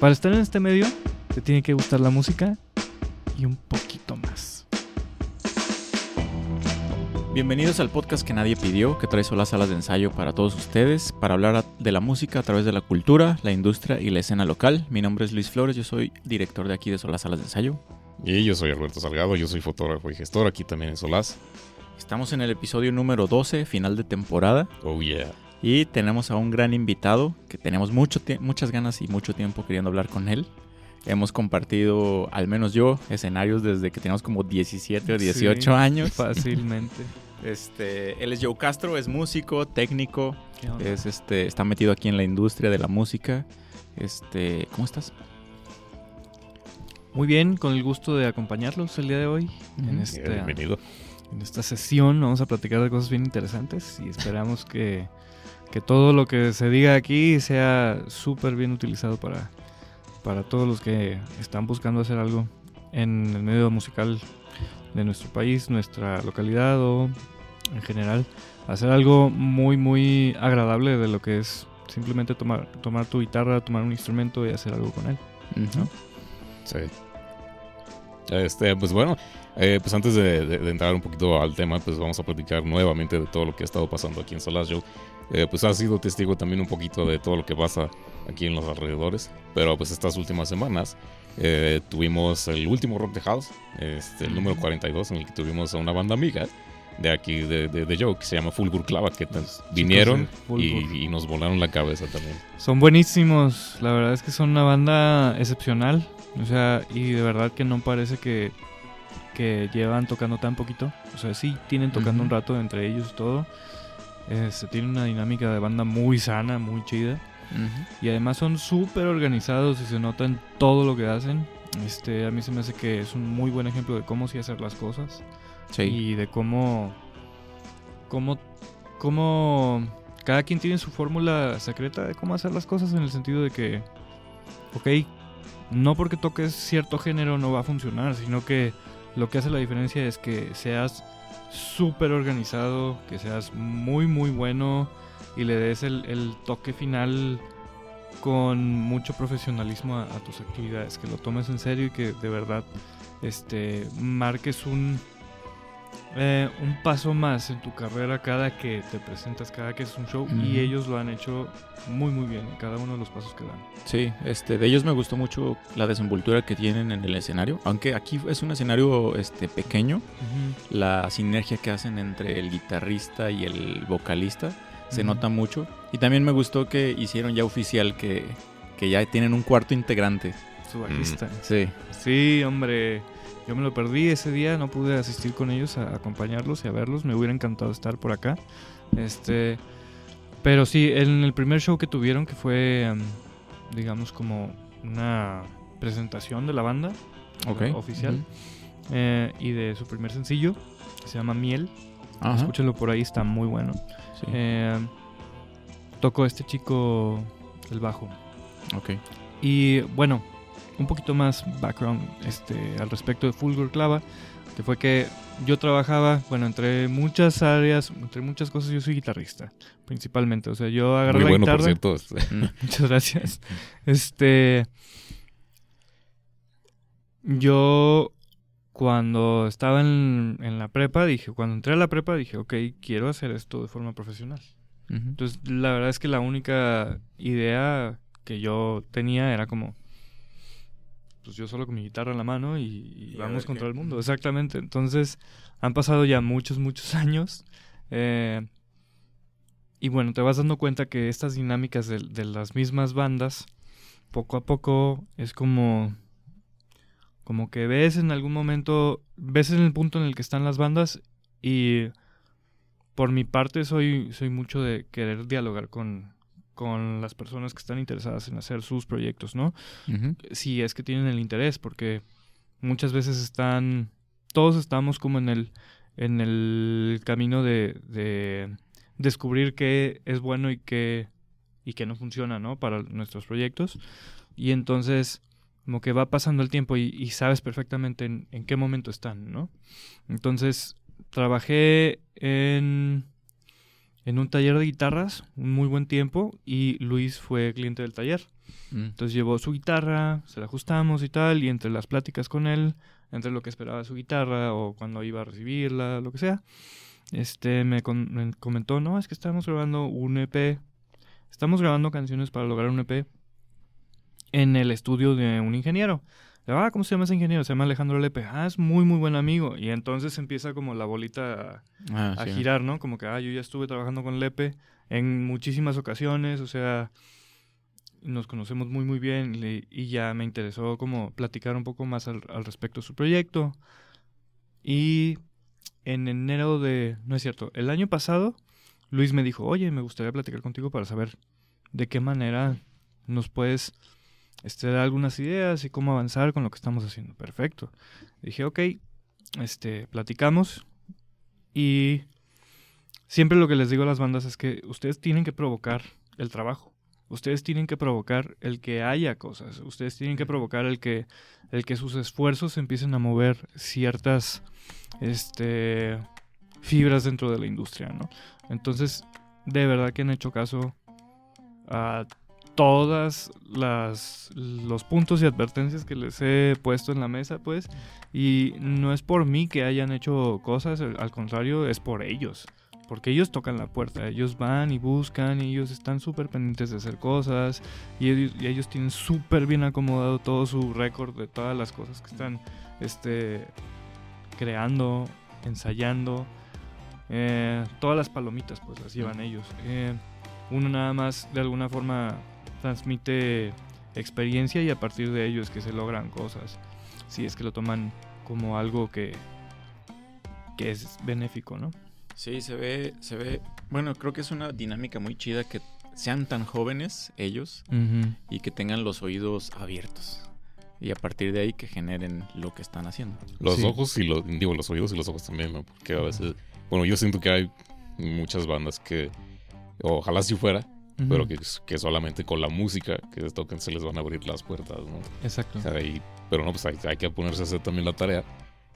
Para estar en este medio, te tiene que gustar la música y un poquito más. Bienvenidos al podcast que nadie pidió, que trae las salas de ensayo para todos ustedes, para hablar de la música a través de la cultura, la industria y la escena local. Mi nombre es Luis Flores, yo soy director de aquí de Solas Salas de Ensayo. Y yo soy Alberto Salgado, yo soy fotógrafo y gestor aquí también en Solás. Estamos en el episodio número 12, final de temporada. Oh yeah. Y tenemos a un gran invitado que tenemos mucho muchas ganas y mucho tiempo queriendo hablar con él. Hemos compartido, al menos yo, escenarios desde que teníamos como 17 o 18 años. Fácilmente. Este, él es Joe Castro, es músico, técnico, es este, está metido aquí en la industria de la música. Este, ¿cómo estás? Muy bien, con el gusto de acompañarlos el día de hoy. en este, Bienvenido. En esta sesión vamos a platicar de cosas bien interesantes y esperamos que, que todo lo que se diga aquí sea súper bien utilizado para, para todos los que están buscando hacer algo en el medio musical de nuestro país, nuestra localidad o en general. Hacer algo muy, muy agradable de lo que es simplemente tomar, tomar tu guitarra, tomar un instrumento y hacer algo con él. Sí. Este, pues bueno, eh, pues antes de, entrar un poquito al tema, pues vamos a platicar nuevamente de todo lo que ha estado pasando aquí en Solas Joe. Eh, pues ha sido testigo también un poquito de todo lo que pasa aquí en los alrededores. Pero pues estas últimas semanas eh, tuvimos el último Rock the House, este, el número 42, en el que tuvimos a una banda amiga de aquí de, de, Joe que se llama Fulgur Clava, que vinieron y, y, nos volaron la cabeza también. Son buenísimos, la verdad es que son una banda excepcional. O sea, y de verdad que no parece que, que llevan tocando tan poquito. O sea, sí, tienen tocando un rato entre ellos todo. Se tiene una dinámica de banda muy sana, muy chida. Y además son súper organizados y se nota en todo lo que hacen. Este, a mí se me hace que es un muy buen ejemplo de cómo sí hacer las cosas. Y de cómo, cómo, cómo cada quien tiene su fórmula secreta de cómo hacer las cosas en el sentido de que, ok, no porque toques cierto género no va a funcionar, sino que lo que hace la diferencia es que seas súper organizado, que seas muy muy bueno y le des el, toque final con mucho profesionalismo a, tus actividades, que lo tomes en serio y que de verdad este, marques un, eh, un paso más en tu carrera cada que te presentas, cada que es un show. Y ellos lo han hecho muy, muy bien en cada uno de los pasos que dan. Sí, este, de ellos me gustó mucho la desenvoltura que tienen en el escenario. Aunque aquí es un escenario este, pequeño, la sinergia que hacen entre el guitarrista y el vocalista se nota mucho. Y también me gustó que hicieron ya oficial que, que ya tienen un cuarto integrante. Su bajista. Sí. Sí, hombre. Yo me lo perdí ese día, no pude asistir con ellos a acompañarlos y a verlos. Me hubiera encantado estar por acá. Este, pero sí, en el primer show que tuvieron, que fue, em, digamos, como una presentación de la banda oficial eh, y de su primer sencillo, se llama Miel. Escúchenlo por ahí, está muy bueno. Eh, tocó este chico el bajo. Ok. Y bueno, un poquito más background este, al respecto de Fulgur Clava, que fue que yo trabajaba, bueno, entre muchas áreas, entre muchas cosas, yo soy guitarrista, principalmente. O sea, yo agarré Muy la bueno, guitarra. Por cierto. Muchas gracias. Este. Yo, cuando estaba en, en, la prepa, dije, cuando entré a la prepa, dije, ok, quiero hacer esto de forma profesional. Entonces, la verdad es que la única idea que yo tenía era como, pues yo solo con mi guitarra en la mano y, vamos contra el mundo. Exactamente. Entonces, han pasado ya muchos, muchos años. Eh, y bueno, te vas dando cuenta que estas dinámicas de, las mismas bandas, poco a poco es como. Como que ves en algún momento. Ves en el punto en el que están las bandas. Y por mi parte soy, soy mucho de querer dialogar con, con las personas que están interesadas en hacer sus proyectos, ¿no? Si es que tienen el interés, porque muchas veces están, todos estamos como en el, en el camino de, de descubrir qué es bueno y qué, y qué no funciona, ¿no? Para nuestros proyectos. Y entonces, como que va pasando el tiempo y, sabes perfectamente en, en, qué momento están, ¿no? Entonces, trabajé en en un taller de guitarras un muy buen tiempo y Luis fue cliente del taller. Mm. Entonces llevó su guitarra, se la ajustamos y tal, y entre las pláticas con él, entre lo que esperaba su guitarra o cuando iba a recibirla, lo que sea, este me, comentó, no, es que estamos grabando un EP, estamos grabando canciones para lograr un EP en el estudio de un ingeniero. Ah, ¿cómo se llama ese ingeniero? Se llama Alejandro Lepe. Ah, es muy, muy buen amigo. Y entonces empieza como la bolita a, ah, girar, ¿no? Como que, ah, yo ya estuve trabajando con Lepe en muchísimas ocasiones, o sea, nos conocemos muy, muy bien y ya me interesó como platicar un poco más al, al respecto de su proyecto. Y en enero de... No es cierto, el año pasado Luis me dijo, oye, me gustaría platicar contigo para saber de qué manera nos puedes este, dar algunas ideas y cómo avanzar con lo que estamos haciendo. Perfecto. Dije, ok, este, platicamos y siempre lo que les digo a las bandas es que ustedes tienen que provocar el trabajo. Ustedes tienen que provocar el que haya cosas. Ustedes tienen que provocar el que, el que sus esfuerzos empiecen a mover ciertas este, fibras dentro de la industria, ¿no? Entonces, de verdad que han hecho caso a todas las los puntos y advertencias que les he puesto en la mesa, pues, y no es por mí que hayan hecho cosas, al contrario, es por ellos. Porque ellos tocan la puerta, ellos van y buscan, y ellos están súper pendientes de hacer cosas, y ellos, tienen súper bien acomodado todo su récord de todas las cosas que están este, creando, ensayando. Eh, todas las palomitas, pues las llevan ellos. Eh, uno nada más de alguna forma transmite experiencia y a partir de ello es que se logran cosas. Si es que lo toman como algo que, que es benéfico, ¿no? Sí, se ve, se ve, bueno, creo que es una dinámica muy chida que sean tan jóvenes ellos y que tengan los oídos abiertos. Y a partir de ahí que generen lo que están haciendo. Los ojos y los, digo, los oídos y los ojos también, ¿no? Porque a veces, bueno, yo siento que hay muchas bandas que, ojalá si fuera, pero que, que, solamente con la música que les toquen se les van a abrir las puertas, ¿no? Exacto. pero no, pues hay, que ponerse a hacer también la tarea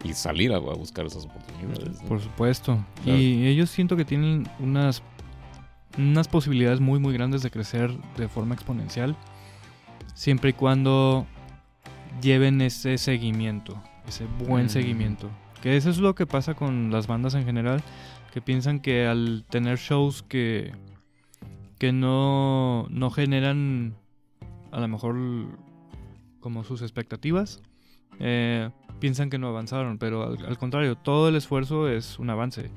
y salir a, buscar esas oportunidades. Por supuesto. Y ellos siento que tienen unas, unas posibilidades muy, muy grandes de crecer de forma exponencial, siempre y cuando lleven ese seguimiento, ese buen mm. seguimiento. Que eso es lo que pasa con las bandas en general, que piensan que al tener shows que que no, no generan a lo mejor como sus expectativas, eh, piensan que no avanzaron, pero al, contrario, todo el esfuerzo es un avance.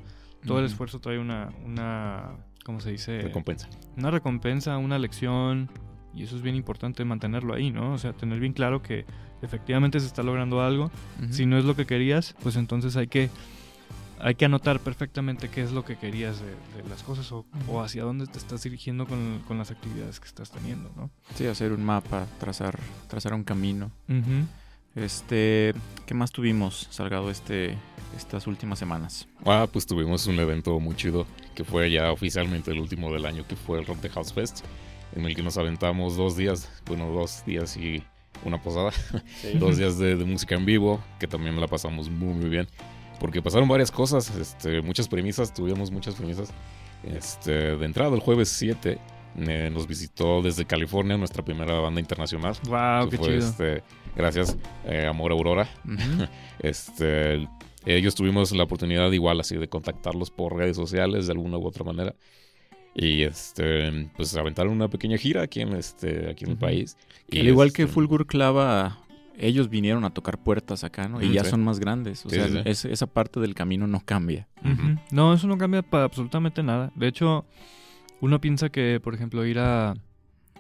Todo el esfuerzo trae una, una, ¿cómo se dice? Recompensa. Una recompensa, una lección, y eso es bien importante mantenerlo ahí, ¿no? O sea, tener bien claro que efectivamente se está logrando algo. Si no es lo que querías, pues entonces hay que hay que anotar perfectamente qué es lo que querías de, las cosas o, hacia dónde te estás dirigiendo con, las actividades que estás teniendo, ¿no? Sí, hacer un mapa, trazar, trazar un camino. Este, ¿qué más tuvimos, Salgado, este, estas últimas semanas? Ah, pues tuvimos un evento muy chido que fue ya oficialmente el último del año, que fue el Rock the House Fest, en el que nos aventamos dos días, bueno, dos días y una posada, dos días de, de música en vivo, que también la pasamos muy, muy bien porque pasaron varias cosas, este, muchas premisas, tuvimos muchas premisas. Este, de entrada, el jueves 7, eh, nos visitó desde California nuestra primera banda internacional. ¡Wow! ¡Qué chido! Este, gracias, eh, Amor Aurora. este, ellos tuvimos la oportunidad, igual, así, de contactarlos por redes sociales de alguna u otra manera. Y este, pues aventaron una pequeña gira aquí en este, aquí en el país. Y Al igual que este, Fulgur Clava ellos vinieron a tocar puertas acá, ¿no? Y ya son más grandes. O sea, esa parte del camino no cambia. No, eso no cambia para absolutamente nada. De hecho, uno piensa que, por ejemplo, ir a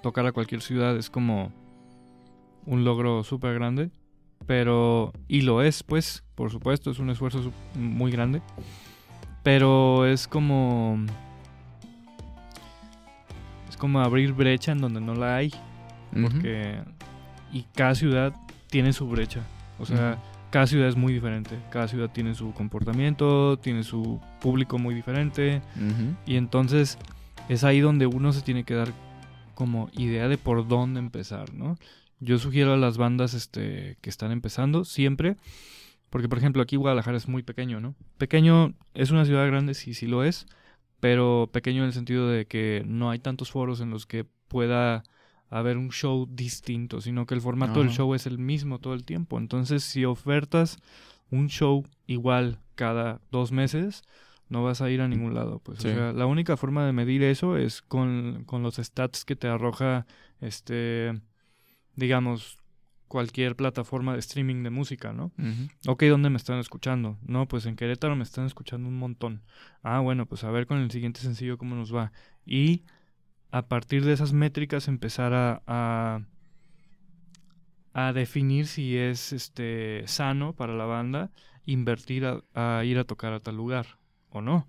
tocar a cualquier ciudad es como un logro súper grande. Pero, y lo es, pues, por supuesto, es un esfuerzo muy grande. Pero es como... Es como abrir brecha en donde no la hay. Porque... Y cada ciudad tiene su brecha. O sea, cada ciudad es muy diferente. Cada ciudad tiene su comportamiento, tiene su público muy diferente. Y entonces es ahí donde uno se tiene que dar como idea de por dónde empezar, ¿no? Yo sugiero a las bandas este, que están empezando siempre, porque por ejemplo aquí Guadalajara es muy pequeño, ¿no? Pequeño es una ciudad grande, sí, sí lo es, pero pequeño en el sentido de que no hay tantos foros en los que pueda a ver un show distinto, sino que el formato del show es el mismo todo el tiempo. Entonces, si ofertas un show igual cada dos meses, no vas a ir a ningún lado. Pues, o sea, la única forma de medir eso es con, con los stats que te arroja, este, digamos, cualquier plataforma de streaming de música, ¿no? Ok, ¿dónde me están escuchando? No, pues en Querétaro me están escuchando un montón. Ah, bueno, pues a ver con el siguiente sencillo cómo nos va. Y a partir de esas métricas empezar a, a, a definir si es este sano para la banda invertir a, ir a tocar a tal lugar o no.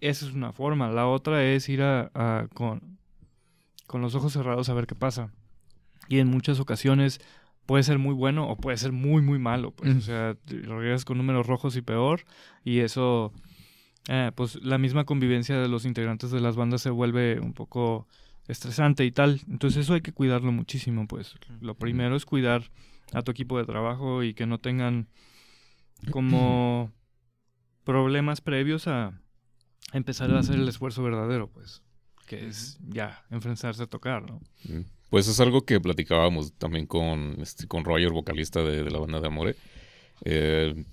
Esa es una forma. La otra es ir a, con, con los ojos cerrados a ver qué pasa. Y en muchas ocasiones puede ser muy bueno o puede ser muy, muy malo. Pues, O sea, lo regresas con números rojos y peor. Y eso, eh, pues la misma convivencia de los integrantes de las bandas se vuelve un poco estresante y tal. Entonces eso hay que cuidarlo muchísimo. Pues lo primero es cuidar a tu equipo de trabajo y que no tengan como problemas previos a empezar a hacer el esfuerzo verdadero, pues, que es ya enfrentarse a tocar, ¿no? Pues es algo que platicábamos también con, este, con Roger, vocalista de, la banda de Amore. Eh,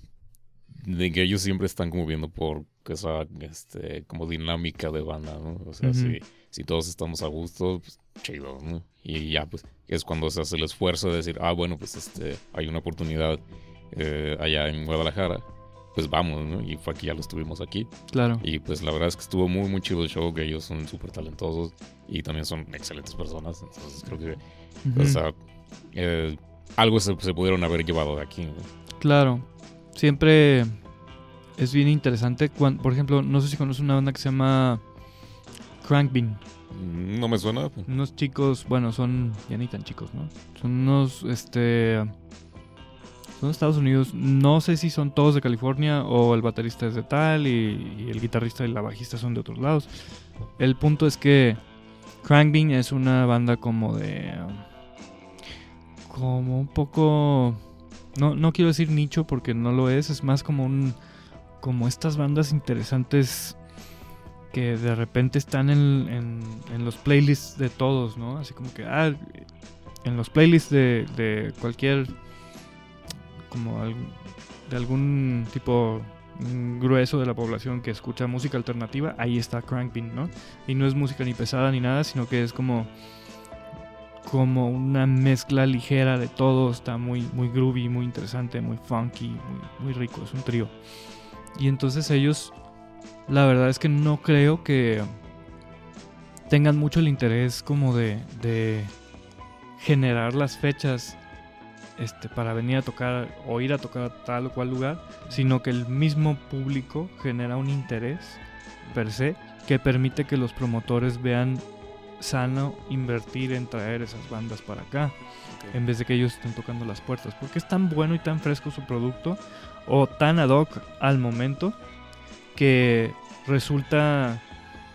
de que ellos siempre están como viendo por esa este, como dinámica de banda, ¿no? O sea, si, si, todos estamos a gusto, pues chido, ¿no? Y ya, pues, es cuando se hace el esfuerzo de decir, ah, bueno, pues este, hay una oportunidad eh, allá en Guadalajara pues vamos, ¿no? Y fue aquí, ya lo estuvimos aquí. Claro. Y pues la verdad es que estuvo muy, muy chido el show, que ellos son súper talentosos y también son excelentes personas. Entonces creo que, o sea, eh, algo se, pudieron haber llevado de aquí. Claro. Siempre es bien interesante. Cuando, por ejemplo, no sé si conoces una banda que se llama Crankbean. Mm, no me suena. Unos chicos, bueno, son ya ni tan chicos, ¿no? Son unos, este son de Estados Unidos. No sé si son todos de California o el baterista es de tal y, el guitarrista y la bajista son de otros lados. El punto es que Crankbean es una banda como de... Como un poco... No, no quiero decir nicho porque no lo es. Es más como un... Como estas bandas interesantes que de repente están en, en, los playlists de todos, ¿no? Así como que, ah, en los playlists de, de cualquier como de algún tipo grueso de la población que escucha música alternativa, ahí está Crankbean, ¿no? Y no es música ni pesada ni nada, sino que es como como una mezcla ligera de todo, está muy muy groovy, muy interesante, muy funky, muy, rico, es un trío. Y entonces ellos la verdad es que no creo que tengan mucho el interés como de, de generar las fechas este, para venir a tocar o ir a tocar a tal o cual lugar, sino que el mismo público genera un interés per se que permite que los promotores vean sano invertir en traer esas bandas para acá en vez de que ellos estén tocando las puertas porque es tan bueno y tan fresco su producto o tan ad hoc al momento que resulta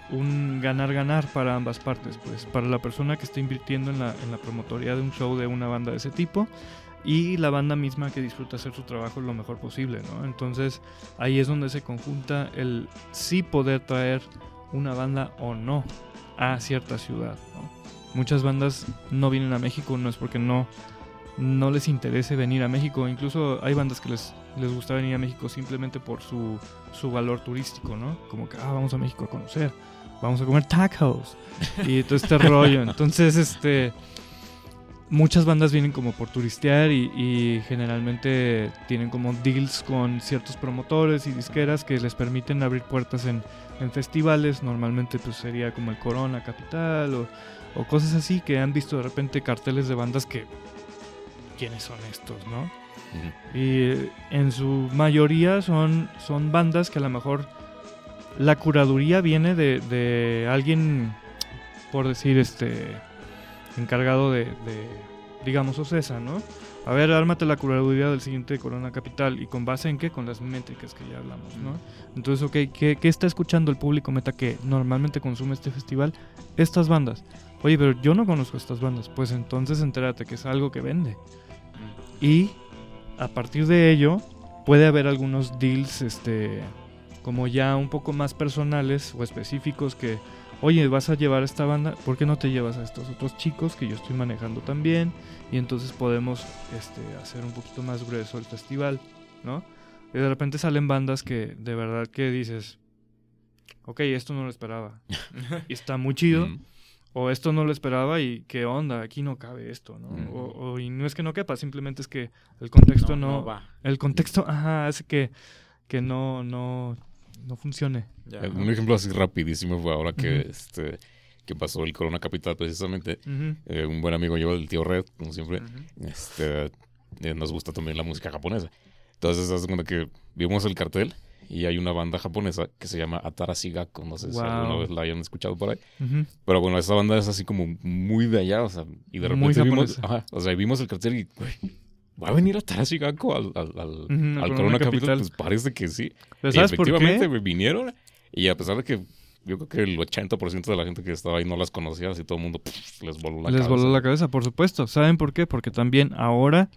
un ganar-ganar para ambas partes, pues para la persona que está invirtiendo en la, en la promotoría de un show de una banda de ese tipo y la banda misma que disfruta hacer su trabajo lo mejor posible, ¿no? Entonces ahí es donde se conjunta el sí poder traer una banda o no a cierta ciudad, Muchas bandas no vienen a México, no es porque no, no les interese venir a México, incluso hay bandas que les, les gusta venir a México simplemente por su, su valor turístico, ¿no? Como que, ah, vamos a México a conocer, vamos a comer tacos y todo este rollo. Entonces, este muchas bandas vienen como por turistear y, generalmente tienen como deals con ciertos promotores y disqueras que les permiten abrir puertas en, festivales. Normalmente pues sería como el Corona Capital o, cosas así que han visto de repente carteles de bandas que... ¿Quiénes son estos, no? Y en su mayoría son, son bandas que a lo mejor la curaduría viene de, de alguien, por decir, este encargado de, digamos, Ocesa, ¿no? A ver, ármate la curaduría del siguiente Corona Capital. ¿Y con base en qué? Con las métricas que ya hablamos, ¿no? Entonces, ok, ¿qué, está escuchando el público meta que normalmente consume este festival? Estas bandas. Oye, pero yo no conozco estas bandas. Pues entonces entérate que es algo que vende. Y a partir de ello, puede haber algunos deals, este, como ya un poco más personales o específicos que oye, vas a llevar esta banda, ¿por qué no te llevas a estos otros chicos que yo estoy manejando también? Y entonces podemos este, hacer un poquito más grueso el festival, ¿no? Y de repente salen bandas que de verdad que dices, ok, esto no lo esperaba. y está muy chido. Mm. O esto no lo esperaba y qué onda, aquí no cabe esto, ¿no? Mm. O, o- y no es que no quepa, simplemente es que el contexto no... va. el contexto, ajá, hace que, que no, no, no funcione. Ajá. Un ejemplo así rapidísimo fue ahora que, Ujú. este, que pasó el Corona Capital precisamente. Ujú. Eh, un buen amigo yo, el tío Red, como siempre, Ujú. este, eh, nos gusta también la música japonesa. Entonces, hace cuenta que vimos el cartel y hay una banda japonesa que se llama Atarasi Gakko. No sé si Wow. alguna vez la hayan escuchado por ahí. Ujú. Pero bueno, esa banda es así como muy de allá, o sea, y de Muy repente vimos, japonesa. ajá, o sea, vimos el cartel y, güey, ¿va a venir Atarasi Gakko al, al, al, al al Corona Capital? Capital. Pues parece que sí. Pero ¿sabes por efectivamente qué? güey, vinieron y a pesar de que yo creo que el 80% de la gente que estaba ahí no las conocía, así todo el mundo pff, les voló la Les cabeza. voló la cabeza, por supuesto. ¿Saben por qué? Porque también ahora,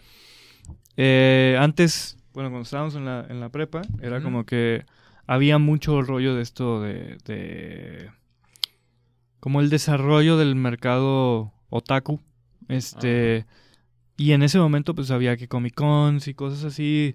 eh, antes, bueno, cuando estábamos en la, en la prepa, era como que había mucho rollo de esto de, de- como el desarrollo del mercado otaku. Este, y en ese momento pues había que Comic Cons y cosas así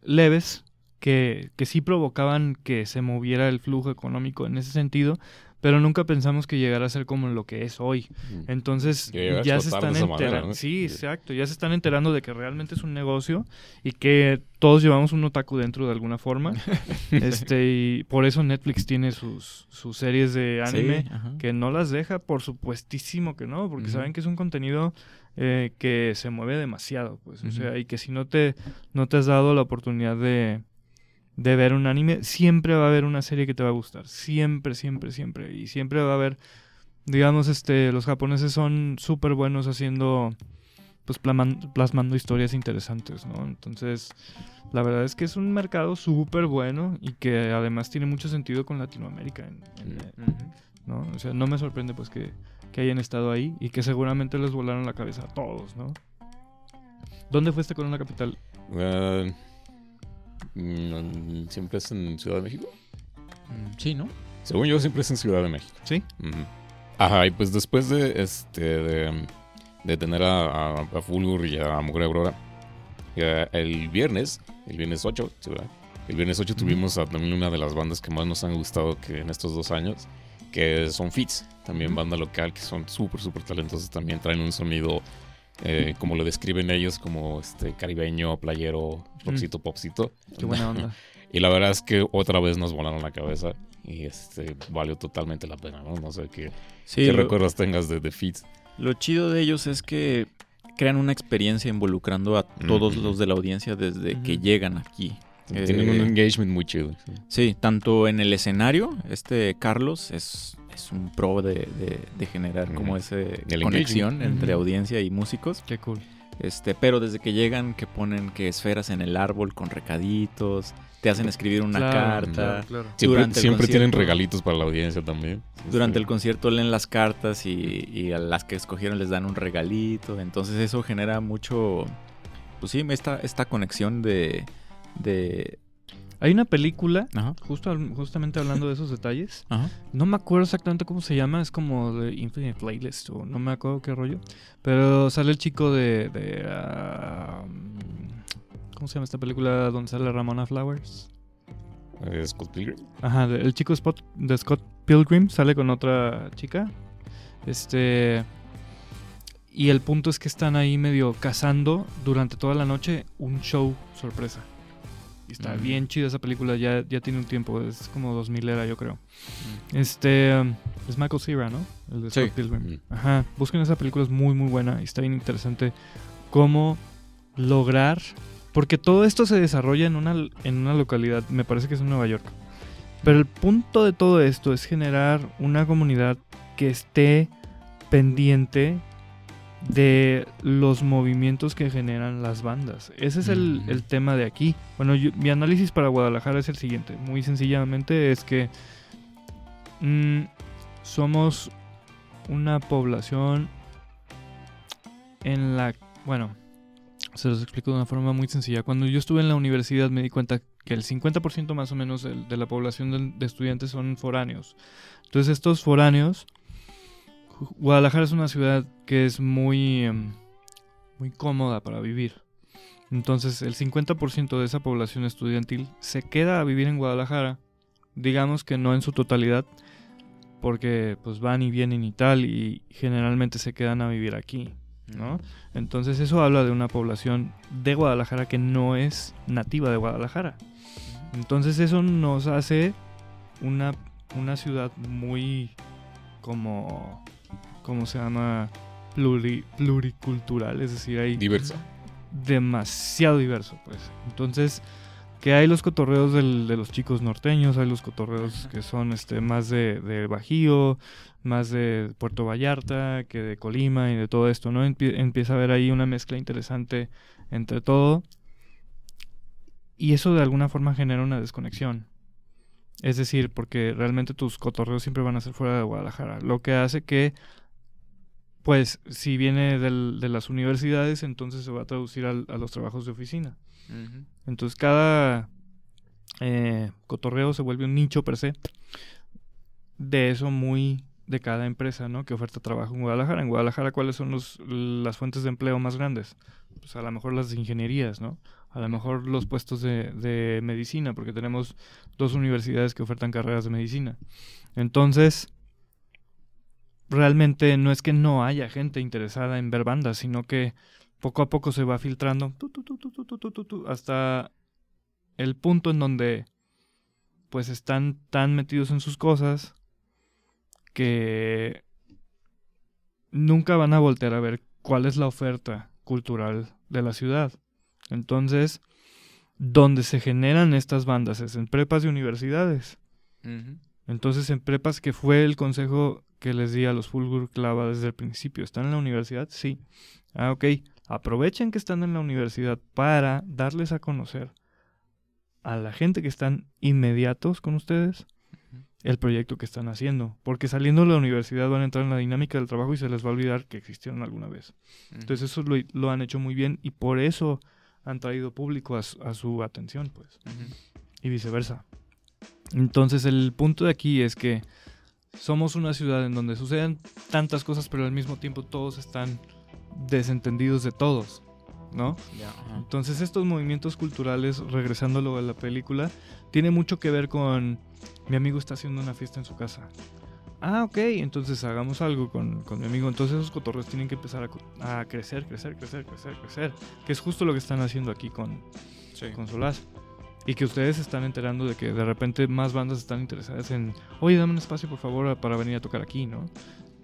leves que, que sí provocaban que se moviera el flujo económico en ese sentido, pero nunca pensamos que llegara a ser como lo que es hoy. Mm. Entonces ya se están enterando. Sí, exacto. Ya se están enterando de que realmente es un negocio y que todos llevamos un otaku dentro de alguna forma. este y por eso Netflix tiene sus, sus series de anime Sí, que no las deja, por supuestísimo que no, porque saben que es un contenido eh, que se mueve demasiado, pues, o sea, y que si no te, no te has dado la oportunidad de, de ver un anime, siempre va a haber una serie que te va a gustar, siempre, siempre, siempre, y siempre va a haber, digamos, este, los japoneses son súper buenos haciendo, pues, plaman- plasmando historias interesantes, ¿no? Entonces, la verdad es que es un mercado súper bueno y que además tiene mucho sentido con Latinoamérica, en- en- Ujú. ¿no? O sea, no me sorprende pues que, que hayan estado ahí y que seguramente les volaron la cabeza a todos, ¿no? ¿Dónde fue este Corona Capital? Ah, mm, ¿Siempre es en Ciudad de México? Mm, Sí, ¿no? Según yo, siempre es en Ciudad de México. ¿Sí? Ajá, y pues después de este de, de tener a, a, a Fulgur y a Mugre Aurora, el viernes, el viernes 8, ¿sí, verdad? El viernes 8 tuvimos a también una de las bandas que más nos han gustado que en estos dos años, que son Fits, también banda local, que son súper, súper talentosos, también traen un sonido, eh, como lo describen ellos, como este caribeño, playero, rockcito, popcito. Qué buena onda. Y la verdad es que otra vez nos volaron la cabeza y este valió totalmente la pena, ¿no? No sé qué, Sí, qué lo, recuerdos tengas de The Feet. lo chido de ellos es que crean una experiencia involucrando a todos los de la audiencia desde que llegan aquí. Tienen Eh, un engagement muy chido. sí. Sí, tanto en el escenario, este Carlos es, es un pro de, de- de generar como esa conexión engagement. entre audiencia y músicos. Qué cool. Este, pero desde que llegan que ponen que esferas en el árbol con recaditos, te hacen escribir una Claro, carta. claro, claro. Siempre, Durante el siempre tienen regalitos para la audiencia también. Durante el concierto leen las cartas y, y a las que escogieron les dan un regalito. Entonces eso genera mucho, pues sí, esta, esta conexión de... de Hay una película, ajá, justo, justamente hablando de esos detalles. ajá. No me acuerdo exactamente cómo se llama, es como de Infinite Playlist o no me acuerdo qué rollo. Pero sale el chico de... de ah, ¿Cómo se llama esta película donde sale Ramona Flowers? eh, Scott Pilgrim. Ajá, el chico Spot, de Scott Pilgrim sale con otra chica. Este. Y el punto es que están ahí medio cazando durante toda la noche un show sorpresa. Y está Mm. bien chida esa película, ya, ya tiene un tiempo, es como 2000 era yo creo. Este. um, es Michael Cera, ¿no? El de Sí. Scott Pilgrim. Mm. Ajá, busquen esa película, es muy muy buena y está bien interesante cómo lograr, porque todo esto se desarrolla en una, en una localidad, me parece que es en Nueva York, pero el punto de todo esto es generar una comunidad que esté pendiente de los movimientos que generan las bandas. Ese es el, el tema de aquí. Bueno, yo- mi análisis para Guadalajara es el siguiente. Muy sencillamente es que mm, somos una población en la... Bueno, se los explico de una forma muy sencilla. Cuando yo estuve en la universidad me di cuenta que el 50% más o menos de, la población de, estudiantes son foráneos. Entonces estos foráneos, Guadalajara es una ciudad que es muy, em, muy cómoda para vivir. Entonces el 50% de esa población estudiantil se queda a vivir en Guadalajara, digamos que no en su totalidad, porque pues van y vienen y tal, y generalmente se quedan a vivir aquí. ¿no? Entonces eso habla de una población de Guadalajara que no es nativa de Guadalajara. Entonces eso nos hace una, una ciudad muy como, ¿cómo se llama? pluricultural, es decir, hay... Diversa. Demasiado diverso, pues. Entonces, que hay los cotorreos de los chicos norteños, hay los cotorreos que son este más de, de, Bajío, más de Puerto Vallarta, que de Colima y de todo esto, ¿no? empieza a haber ahí una mezcla interesante entre todo. Y eso de alguna forma genera una desconexión. Es decir, porque realmente tus cotorreos siempre van a ser fuera de Guadalajara. Lo que hace que, pues, si viene de las universidades, entonces se va a traducir a los trabajos de oficina. Entonces cada eh, cotorreo se vuelve un nicho per se. De eso muy de cada empresa, ¿no? Que oferta trabajo en Guadalajara. En Guadalajara, ¿cuáles son los, las fuentes de empleo más grandes? Pues a lo mejor las ingenierías, ¿no? A lo mejor los puestos de, de medicina, porque tenemos dos universidades que ofertan carreras de medicina. Entonces, realmente no es que no haya gente interesada en ver bandas, sino que poco a poco se va filtrando hasta el punto en donde pues están tan metidos en sus cosas que nunca van a voltear a ver cuál es la oferta cultural de la ciudad. Entonces, donde se generan estas bandas es en prepas y universidades. Entonces, en prepas, que fue el consejo que les di a los Fulgur Clava desde el principio, ¿están en la universidad? Sí. Ah, ok. Aprovechen que están en la universidad para darles a conocer a la gente que están inmediatos con ustedes el proyecto que están haciendo. Porque saliendo de la universidad van a entrar en la dinámica del trabajo y se les va a olvidar que existieron alguna vez. Entonces eso lo, han hecho muy bien y por eso han traído público a, su atención, pues. Y viceversa. Entonces el punto de aquí es que somos una ciudad en donde suceden tantas cosas, pero al mismo tiempo todos están desentendidos de todos, ¿no? Entonces estos movimientos culturales, regresándolo a la película, tiene mucho que ver con mi amigo está haciendo una fiesta en su casa. Ah, ok, entonces hagamos algo con, mi amigo. Entonces esos cotorreos tienen que empezar a, crecer, crecer, crecer, crecer, crecer. Que es justo lo que están haciendo aquí con, con Solaz. Y que ustedes están enterando de que de repente más bandas están interesadas en, oye, dame un espacio por favor para venir a tocar aquí, ¿no?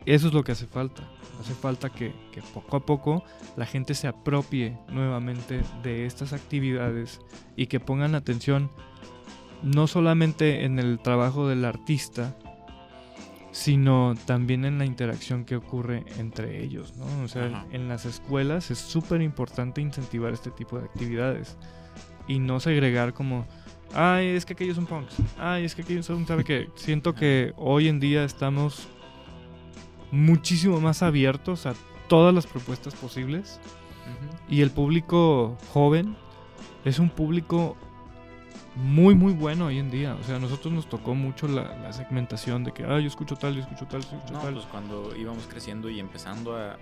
Eso es lo que hace falta. Hace falta que, poco a poco la gente se apropie nuevamente de estas actividades y que pongan atención no solamente en el trabajo del artista, sino también en la interacción que ocurre entre ellos, ¿no? O sea, en las escuelas es súper importante incentivar este tipo de actividades y no segregar como, ay, es que aquellos son punks, ay, es que aquellos son, ¿sabe qué? Siento que hoy en día estamos muchísimo más abiertos a todas las propuestas posibles. Y el público joven es un público muy, muy bueno hoy en día. O sea, a nosotros nos tocó mucho la, segmentación de que, ah, yo escucho tal, yo escucho tal, yo escucho tal. Pues cuando íbamos creciendo y empezando a,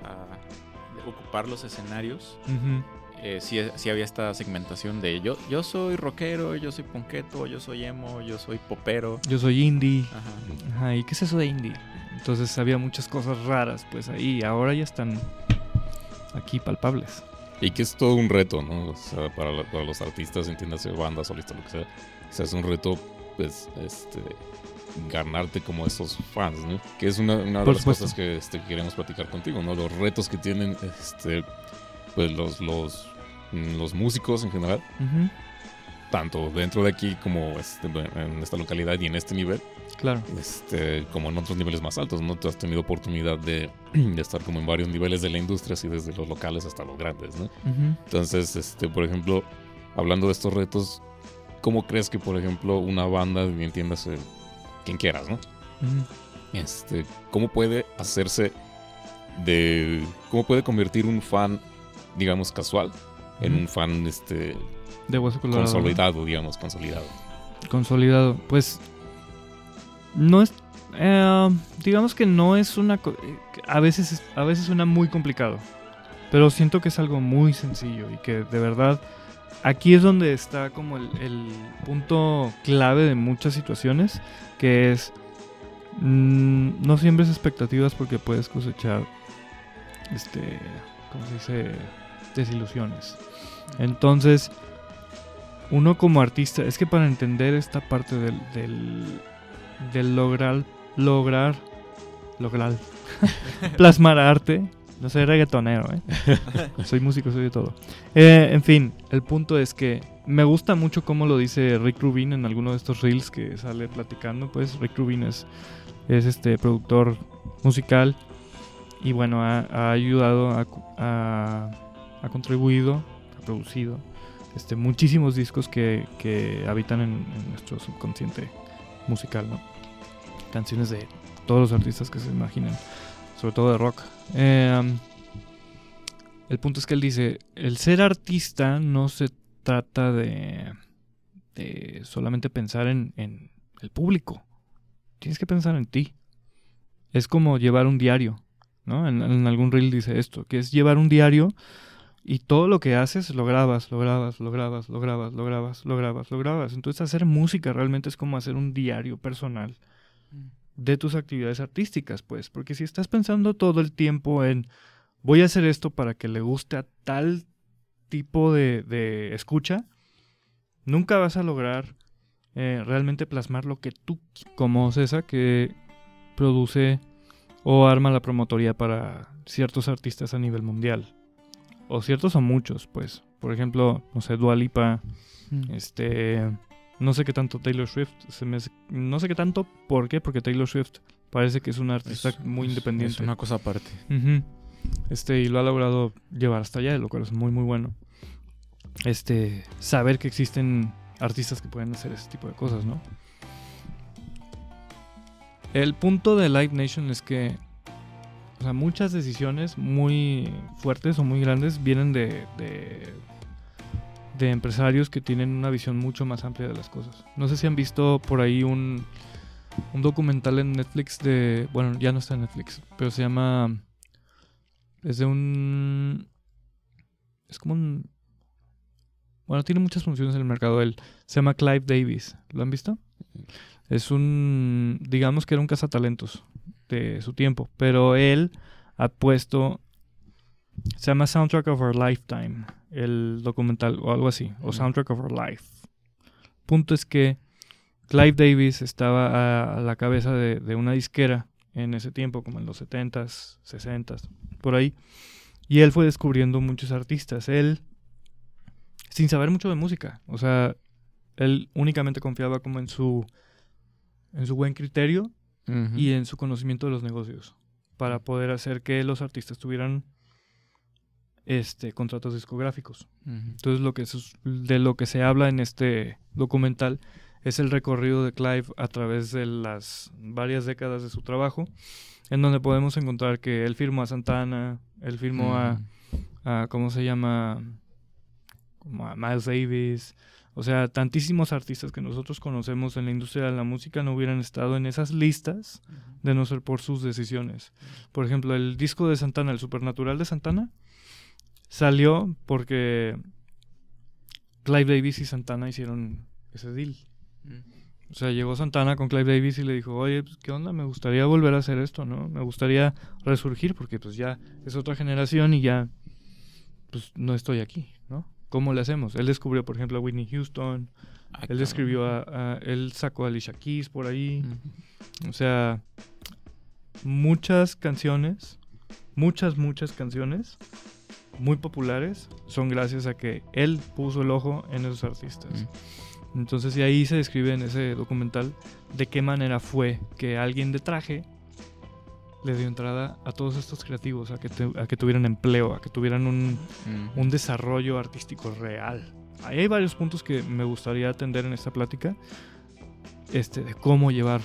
ocupar los escenarios, eh, sí, había esta segmentación de yo, yo soy rockero, yo soy punqueto, yo soy emo, yo soy popero. Yo soy indie. Ajá. Ajá. ¿Y qué es eso de indie? Entonces había muchas cosas raras, pues ahí. Ahora ya están aquí palpables. Y que es todo un reto, ¿no? O sea, para, los artistas, entiéndase, banda, solista, lo que sea. O sea, es un reto, pues, este, ganarte como esos fans, ¿no? Que es una, de las cosas que este, queremos platicar contigo, ¿no? Los retos que tienen, este, pues, los, los, los músicos en general. Tanto dentro de aquí como este, en esta localidad y en este nivel. Claro. Este, como en otros niveles más altos, ¿no? Tú has tenido oportunidad de, de, estar como en varios niveles de la industria, así desde los locales hasta los grandes, ¿no? Entonces, este, por ejemplo, hablando de estos retos, ¿cómo crees que, por ejemplo, una banda, entiendas, quien quieras, ¿no? Este, ¿cómo puede hacerse de, cómo puede convertir un fan, digamos, casual, en un fan, este, De Hueso Colorado. Consolidado, digamos, consolidado. Consolidado. Pues no es eh, digamos que no es una a veces a veces suena muy complicado pero siento que es algo muy sencillo y que de verdad aquí es donde está como el, punto clave de muchas situaciones que es mm, no siembres expectativas porque puedes cosechar este cómo se dice desilusiones entonces uno como artista es que para entender esta parte del, del, del lograr lograr, lograr, plasmar arte. No soy reggaetonero, ¿eh? soy músico, soy de todo. Eh, en fin, el punto es que me gusta mucho cómo lo dice Rick Rubin en alguno de estos reels que sale platicando. Pues Rick Rubin es, es este productor musical y bueno, ha, ayudado, a, ha contribuido, ha producido este, muchísimos discos que, que habitan en, nuestro subconsciente musical, ¿no? canciones de todos los artistas que se imaginen, sobre todo de rock. Em, el punto es que él dice, el ser artista no se trata de, de solamente pensar en, en, el público, tienes que pensar en ti. Es como llevar un diario, ¿no? En algún reel dice esto, que es llevar un diario y todo lo que haces lo grabas, lo grabas, lo grabas, lo grabas, lo grabas, lo grabas, lo grabas. Entonces hacer música realmente es como hacer un diario personal de tus actividades artísticas, pues, porque si estás pensando todo el tiempo en voy a hacer esto para que le guste a tal tipo de, escucha, nunca vas a lograr eh, realmente plasmar lo que tú, como César, que produce o arma la promotoría para ciertos artistas a nivel mundial. O ciertos o muchos, pues. Por ejemplo, no sé, Dualipa, mm. este no sé qué tanto Taylor Swift. Se me, no sé qué tanto. ¿Por qué? Porque Taylor Swift parece que es una artista muy independiente. Es una cosa aparte. Este, y lo ha logrado llevar hasta allá, lo cual es muy, muy bueno. Este, saber que existen artistas que pueden hacer ese tipo de cosas, ¿no? El punto de Live Nation es que o sea, muchas decisiones muy fuertes o muy grandes vienen de de empresarios que tienen una visión mucho más amplia de las cosas. No sé si han visto por ahí un, un documental en Netflix de... Bueno, ya no está en Netflix, pero se llama... Es de un... Es como un... Bueno, tiene muchas funciones en el mercado. Él se llama Clive Davis. ¿Lo han visto? Es un... Digamos que era un cazatalentos de su tiempo. Pero él ha puesto... Se llama Soundtrack of Our Lifetime el documental o algo así, o Soundtrack of Our Life. Punto es que Clive Davis estaba a, la cabeza de, una disquera en ese tiempo, como en los 70s, 60s, por ahí. Y él fue descubriendo muchos artistas. Él, sin saber mucho de música, o sea, él únicamente confiaba como en su, en su buen criterio y en su conocimiento de los negocios para poder hacer que los artistas tuvieran este, contratos discográficos. Entonces lo que de lo que se habla en este documental es el recorrido de Clive a través de las varias décadas de su trabajo, en donde podemos encontrar que él firmó a Santana, él firmó a, a, ¿cómo se llama? Como a Miles Davis. O sea, tantísimos artistas que nosotros conocemos en la industria de la música no hubieran estado en esas listas de no ser por sus decisiones. Por ejemplo, el disco de Santana, el Supernatural de Santana, Salió porque Clive Davis y Santana hicieron ese deal. O sea, llegó Santana con Clive Davis y le dijo, oye, pues, ¿qué onda? Me gustaría volver a hacer esto, ¿no? Me gustaría resurgir porque pues ya es otra generación y ya, pues no estoy aquí, ¿no? ¿Cómo le hacemos? Él descubrió, por ejemplo, a Whitney Houston. Ah, él escribió a, Él sacó a Alicia Keys por ahí. O sea, muchas canciones, muchas, muchas canciones muy populares son gracias a que él puso el ojo en esos artistas. Entonces, y ahí se describe en ese documental de qué manera fue que alguien de traje le dio entrada a todos estos creativos, a que, a que tuvieran empleo, a que tuvieran un, mm. un, desarrollo artístico real. Ahí hay varios puntos que me gustaría atender en esta plática, este, de cómo llevar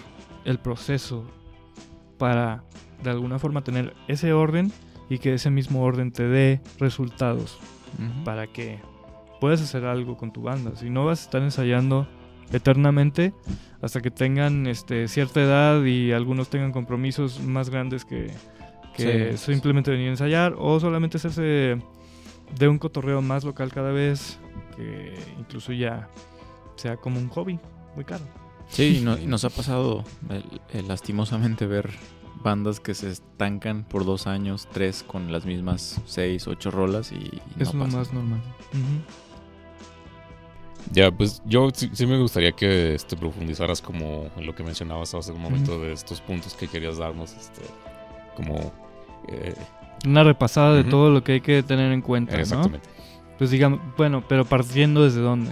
el proceso para de alguna forma tener ese orden y que ese mismo orden te dé resultados para que puedes hacer algo con tu banda. Si no vas a estar ensayando eternamente hasta que tengan este, cierta edad y algunos tengan compromisos más grandes que, que simplemente venir a ensayar o solamente hacerse de un cotorreo más local cada vez que incluso ya sea como un hobby muy caro. Sí, y, nos ha pasado lastimosamente ver bandas que se estancan por dos años, tres con las mismas seis, ocho rolas y... es lo más normal. Ya, pues yo sí, me gustaría que este, profundizaras como en lo que mencionabas hace un momento de estos puntos que querías darnos, este, como... Eh, Una repasada de todo lo que hay que tener en cuenta, Exactamente. Pues digamos, bueno, pero partiendo desde dónde?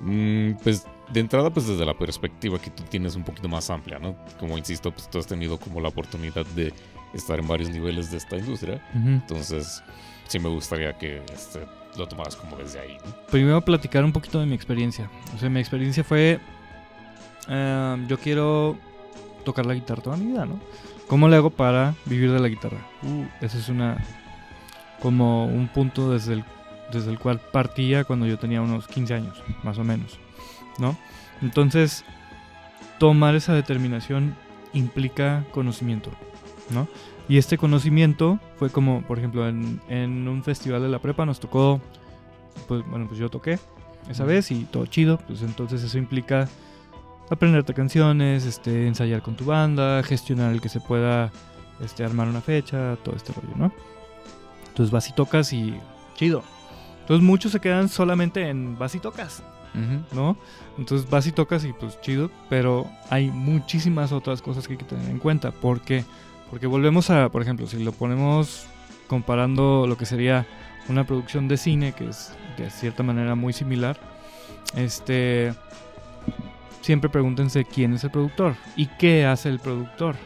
Mm, pues de entrada, pues desde la perspectiva que tú tienes un poquito más amplia, ¿no? Como insisto, pues tú has tenido como la oportunidad de estar en varios niveles de esta industria. Entonces, sí me gustaría que este, lo tomaras como desde ahí. Primero platicar un poquito de mi experiencia. O sea, mi experiencia fue, em, yo quiero tocar la guitarra toda mi vida, ¿no? ¿Cómo le hago para vivir de la guitarra? Uh, ese es una, como un punto desde el, desde el cual partía cuando yo tenía unos 15 años, más o menos. ¿no? Entonces, tomar esa determinación implica conocimiento, ¿no? Y este conocimiento fue como, por ejemplo, en, un festival de la prepa nos tocó, pues bueno, pues yo toqué esa vez y todo chido, pues entonces eso implica aprenderte canciones, este, ensayar con tu banda, gestionar el que se pueda este, armar una fecha, todo este rollo, ¿no? Entonces vas y tocas y chido. Entonces muchos se quedan solamente en vas y tocas, ¿no? Entonces vas y tocas y pues chido, pero hay muchísimas otras cosas que hay que tener en cuenta. ¿Por qué? Porque volvemos a, por ejemplo, si lo ponemos comparando lo que sería una producción de cine, que es de cierta manera muy similar, este, siempre pregúntense quién es el productor y qué hace el productor.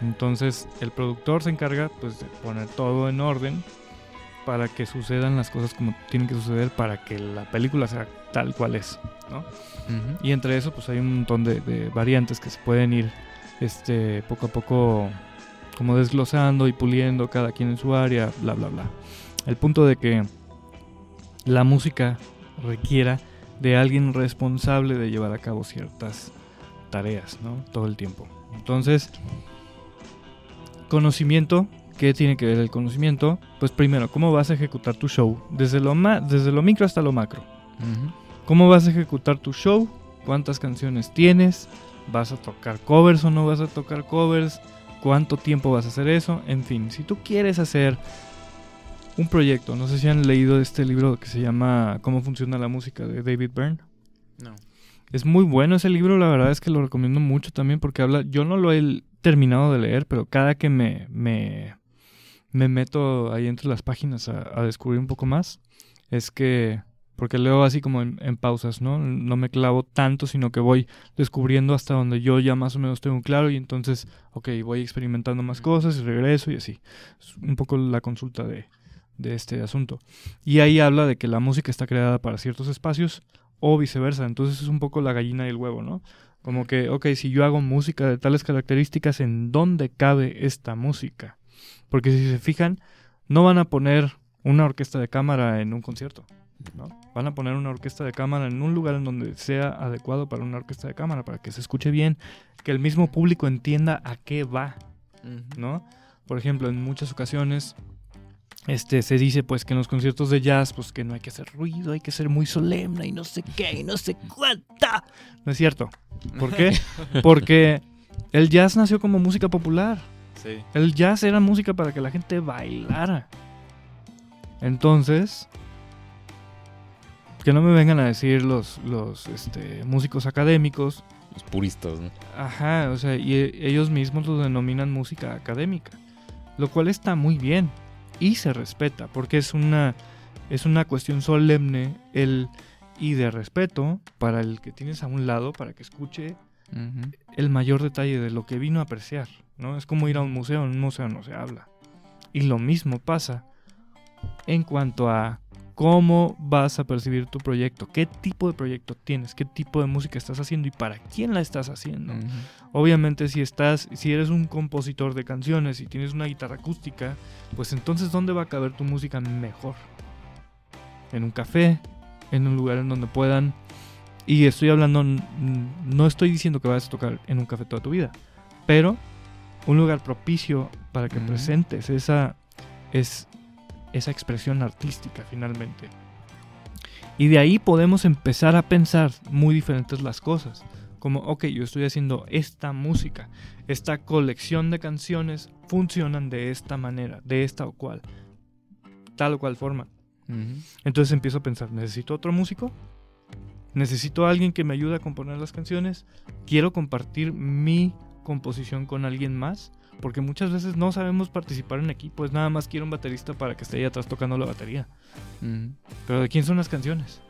Entonces el productor se encarga pues de poner todo en orden para que sucedan las cosas como tienen que suceder para que la película sea tal cual es, ¿no? Y entre eso pues hay un montón de, variantes que se pueden ir este, poco a poco como desglosando y puliendo cada quien en su área, bla, bla, bla. El punto de que la música requiera de alguien responsable de llevar a cabo ciertas tareas, ¿no? Todo el tiempo. Entonces, conocimiento ¿Qué tiene que ver el conocimiento? Pues primero, ¿cómo vas a ejecutar tu show? Desde lo, desde lo micro hasta lo macro. ¿Cómo vas a ejecutar tu show? ¿Cuántas canciones tienes? ¿Vas a tocar covers o no vas a tocar covers? ¿Cuánto tiempo vas a hacer eso? En fin, si tú quieres hacer un proyecto, no sé si han leído este libro que se llama ¿Cómo funciona la música? de David Byrne. No. Es muy bueno ese libro, la verdad es que lo recomiendo mucho también porque habla, yo no lo he terminado de leer, pero cada que me, me me meto ahí entre las páginas a, descubrir un poco más, es que, porque leo así como en, pausas, ¿no? No me clavo tanto, sino que voy descubriendo hasta donde yo ya más o menos tengo claro y entonces, ok, voy experimentando más cosas y regreso y así. Es un poco la consulta de, de este asunto. Y ahí habla de que la música está creada para ciertos espacios o viceversa, entonces es un poco la gallina y el huevo, ¿no? Como que, ok, si yo hago música de tales características, ¿en dónde cabe esta música? Porque si se fijan, no van a poner una orquesta de cámara en un concierto. ¿No? Van a poner una orquesta de cámara en un lugar en donde sea adecuado para una orquesta de cámara, para que se escuche bien, que el mismo público entienda a qué va. ¿no? Por ejemplo, en muchas ocasiones este, se dice pues que en los conciertos de jazz pues que no hay que hacer ruido, hay que ser muy solemne y no sé qué y no sé cuánta. No es cierto. ¿Por qué? Porque el jazz nació como música popular. El jazz era música para que la gente bailara. Entonces, que no me vengan a decir los, los este, músicos académicos. Los puristas, ¿no? Ajá, o sea, y ellos mismos lo denominan música académica. Lo cual está muy bien y se respeta, porque es una, es una cuestión solemne el, y de respeto para el que tienes a un lado, para que escuche el mayor detalle de lo que vino a apreciar. ¿no? Es como ir a un museo, en un museo no se habla. Y lo mismo pasa en cuanto a cómo vas a percibir tu proyecto, qué tipo de proyecto tienes, qué tipo de música estás haciendo y para quién la estás haciendo. Obviamente si estás, si eres un compositor de canciones y tienes una guitarra acústica, pues entonces ¿dónde va a caber tu música mejor? en un café, en un lugar en donde puedan. Y estoy hablando, no estoy diciendo que vayas a tocar en un café toda tu vida, pero un lugar propicio para que presentes esa, es, esa expresión artística finalmente. Y de ahí podemos empezar a pensar muy diferentes las cosas. Como, ok, yo estoy haciendo esta música, esta colección de canciones funcionan de esta manera, de esta o cual, tal o cual forma. Entonces empiezo a pensar, ¿necesito otro músico? ¿Necesito a alguien que me ayude a componer las canciones? ¿Quiero compartir mi composición con alguien más? Porque muchas veces no sabemos participar en equipo, es nada más quiero un baterista para que esté ahí atrás tocando la batería. Pero ¿de quién son las canciones?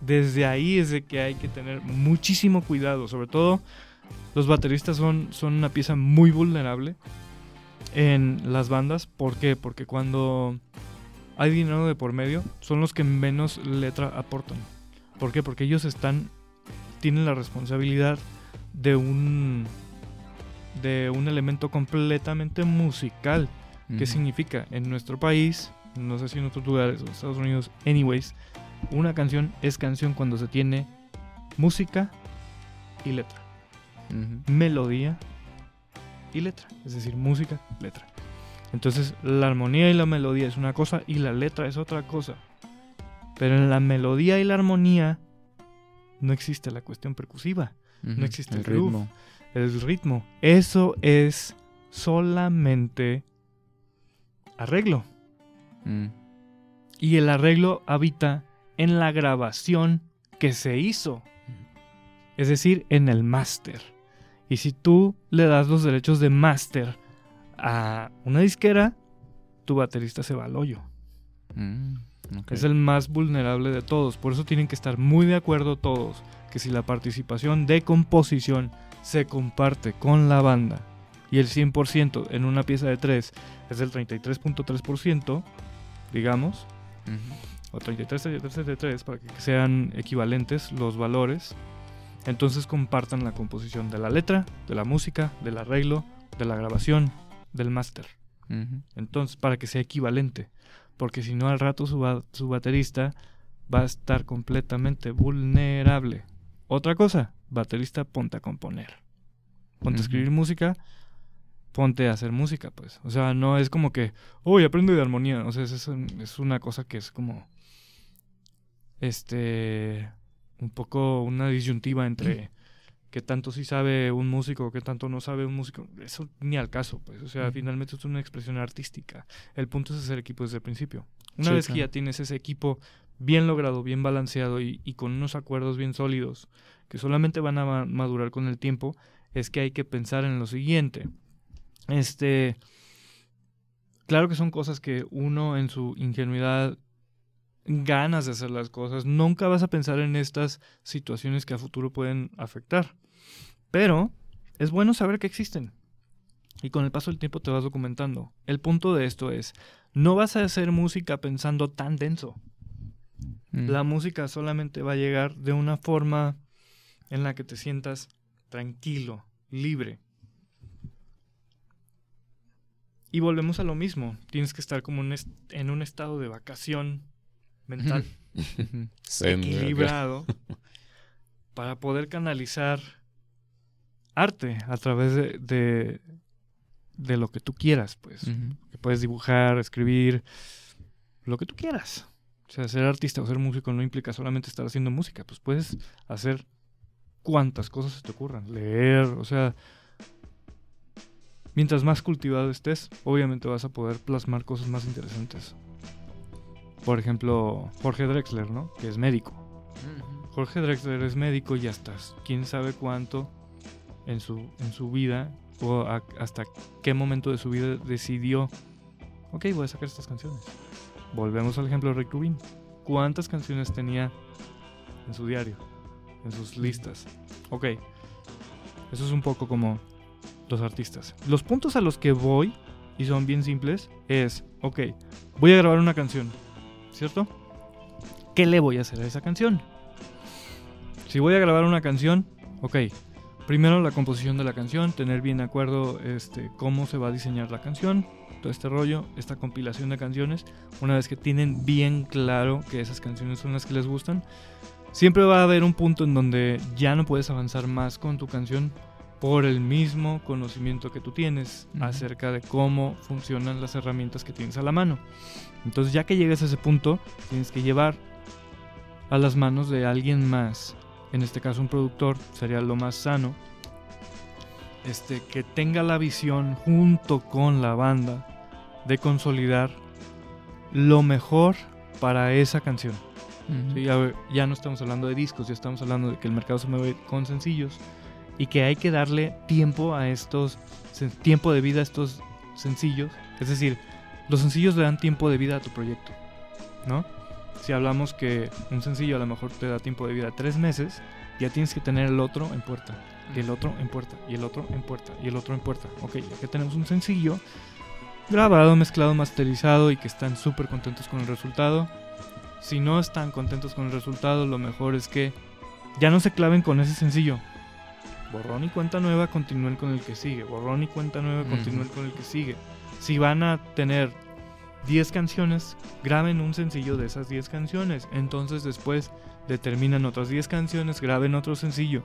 Desde ahí es de que hay que tener muchísimo cuidado, sobre todo los bateristas son, son una pieza muy vulnerable en las bandas. ¿Por qué? Porque cuando hay dinero de por medio, son los que menos letra aportan. ¿Por qué? Porque ellos están, tienen la responsabilidad de un, de un elemento completamente musical. ¿Qué significa? En nuestro país, no sé si en otros lugares, Estados Unidos, anyways, una canción es canción cuando se tiene música y letra. Melodía y letra. Es decir, música, letra. Entonces la armonía y la melodía es una cosa y la letra es otra cosa. Pero en la melodía y la armonía no existe la cuestión percusiva. No existe el, ritmo. El ritmo. Eso es solamente arreglo. Mm. Y el arreglo habita en la grabación que se hizo. Es decir, en el máster. Y si tú le das los derechos de máster a una disquera, tu baterista se va al hoyo. Mm, es el más vulnerable de todos. Por eso tienen que estar muy de acuerdo todos que si la participación de composición se comparte con la banda y el 100% en una pieza de 3 es el 33.3%, digamos, o 33, 33, 33 para que sean equivalentes los valores. Entonces compartan la composición de la letra, de la música, del arreglo, de la grabación, del máster. Entonces, para que sea equivalente. Porque si no, al rato su, su baterista va a estar completamente vulnerable. Otra cosa, baterista, ponte a componer. Ponte a escribir música, ponte a hacer música, pues. O sea, no es como que, uy, aprendo de armonía. O sea, es, es una cosa que es como este un poco una disyuntiva entre qué tanto sí sabe un músico, qué tanto no sabe un músico. Eso ni al caso, pues. O sea, finalmente es una expresión artística. El punto es hacer equipo desde el principio. Una vez que ya tienes ese equipo bien logrado, bien balanceado y, y, con unos acuerdos bien sólidos que solamente van a madurar con el tiempo, es que hay que pensar en lo siguiente. Este. Claro que son cosas que uno en su ingenuidad ganas de hacer las cosas, nunca vas a pensar en estas situaciones que a futuro pueden afectar. Pero es bueno saber que existen. Y con el paso del tiempo te vas documentando. El punto de esto es, no vas a hacer música pensando tan denso. Mm. La música solamente va a llegar de una forma en la que te sientas tranquilo, libre. Y volvemos a lo mismo. Tienes que estar como en un estado de vacación mental equilibrado para poder canalizar arte a través de, de, lo que tú quieras, pues. que puedes dibujar, escribir, lo que tú quieras. O sea, ser artista o ser músico no implica solamente estar haciendo música, pues puedes hacer cuantas cosas se te ocurran, leer, o sea, mientras más cultivado estés, obviamente vas a poder plasmar cosas más interesantes por ejemplo, Jorge Drexler, ¿no? Que es médico. Jorge Drexler es médico y hasta quién sabe cuánto en su, en su vida o hasta qué momento de su vida decidió, ok, voy a sacar estas canciones. Volvemos al ejemplo de Rick Rubin. ¿Cuántas canciones tenía en su diario? En sus listas. Ok. Eso es un poco como los artistas. Los puntos a los que voy, y son bien simples, es, ok, voy a grabar una canción ¿cierto? ¿Qué le voy a hacer a esa canción? Si voy a grabar una canción, ok, primero la composición de la canción, tener bien acuerdo este, cómo se va a diseñar la canción, todo este rollo, esta compilación de canciones, una vez que tienen bien claro que esas canciones son las que les gustan, siempre va a haber un punto en donde ya no puedes avanzar más con tu canción por el mismo conocimiento que tú tienes acerca de cómo funcionan las herramientas que tienes a la mano. Entonces ya que llegues a ese punto, tienes que llevar a las manos de alguien más, en este caso un productor, sería lo más sano, este, que tenga la visión junto con la banda de consolidar lo mejor para esa canción. Ya, no estamos hablando de discos, ya estamos hablando de que el mercado se mueve con sencillos y que hay que darle tiempo a estos, tiempo de vida a estos sencillos. Es decir, los sencillos le dan tiempo de vida a tu proyecto, ¿no? Si hablamos que un sencillo a lo mejor te da tiempo de vida tres meses, ya tienes que tener el otro en puerta, y el otro en puerta, y el otro en puerta, y el otro en puerta. Ok, ya que tenemos un sencillo grabado, mezclado, masterizado y que están súper contentos con el resultado. Si no están contentos con el resultado, lo mejor es que ya no se claven con ese sencillo. Borrón y cuenta nueva, continúen con el que sigue. Borrón y cuenta nueva, continúen con el que sigue. Si van a tener 10 canciones, graben un sencillo de esas 10 canciones. Entonces después determinan otras 10 canciones, graben otro sencillo.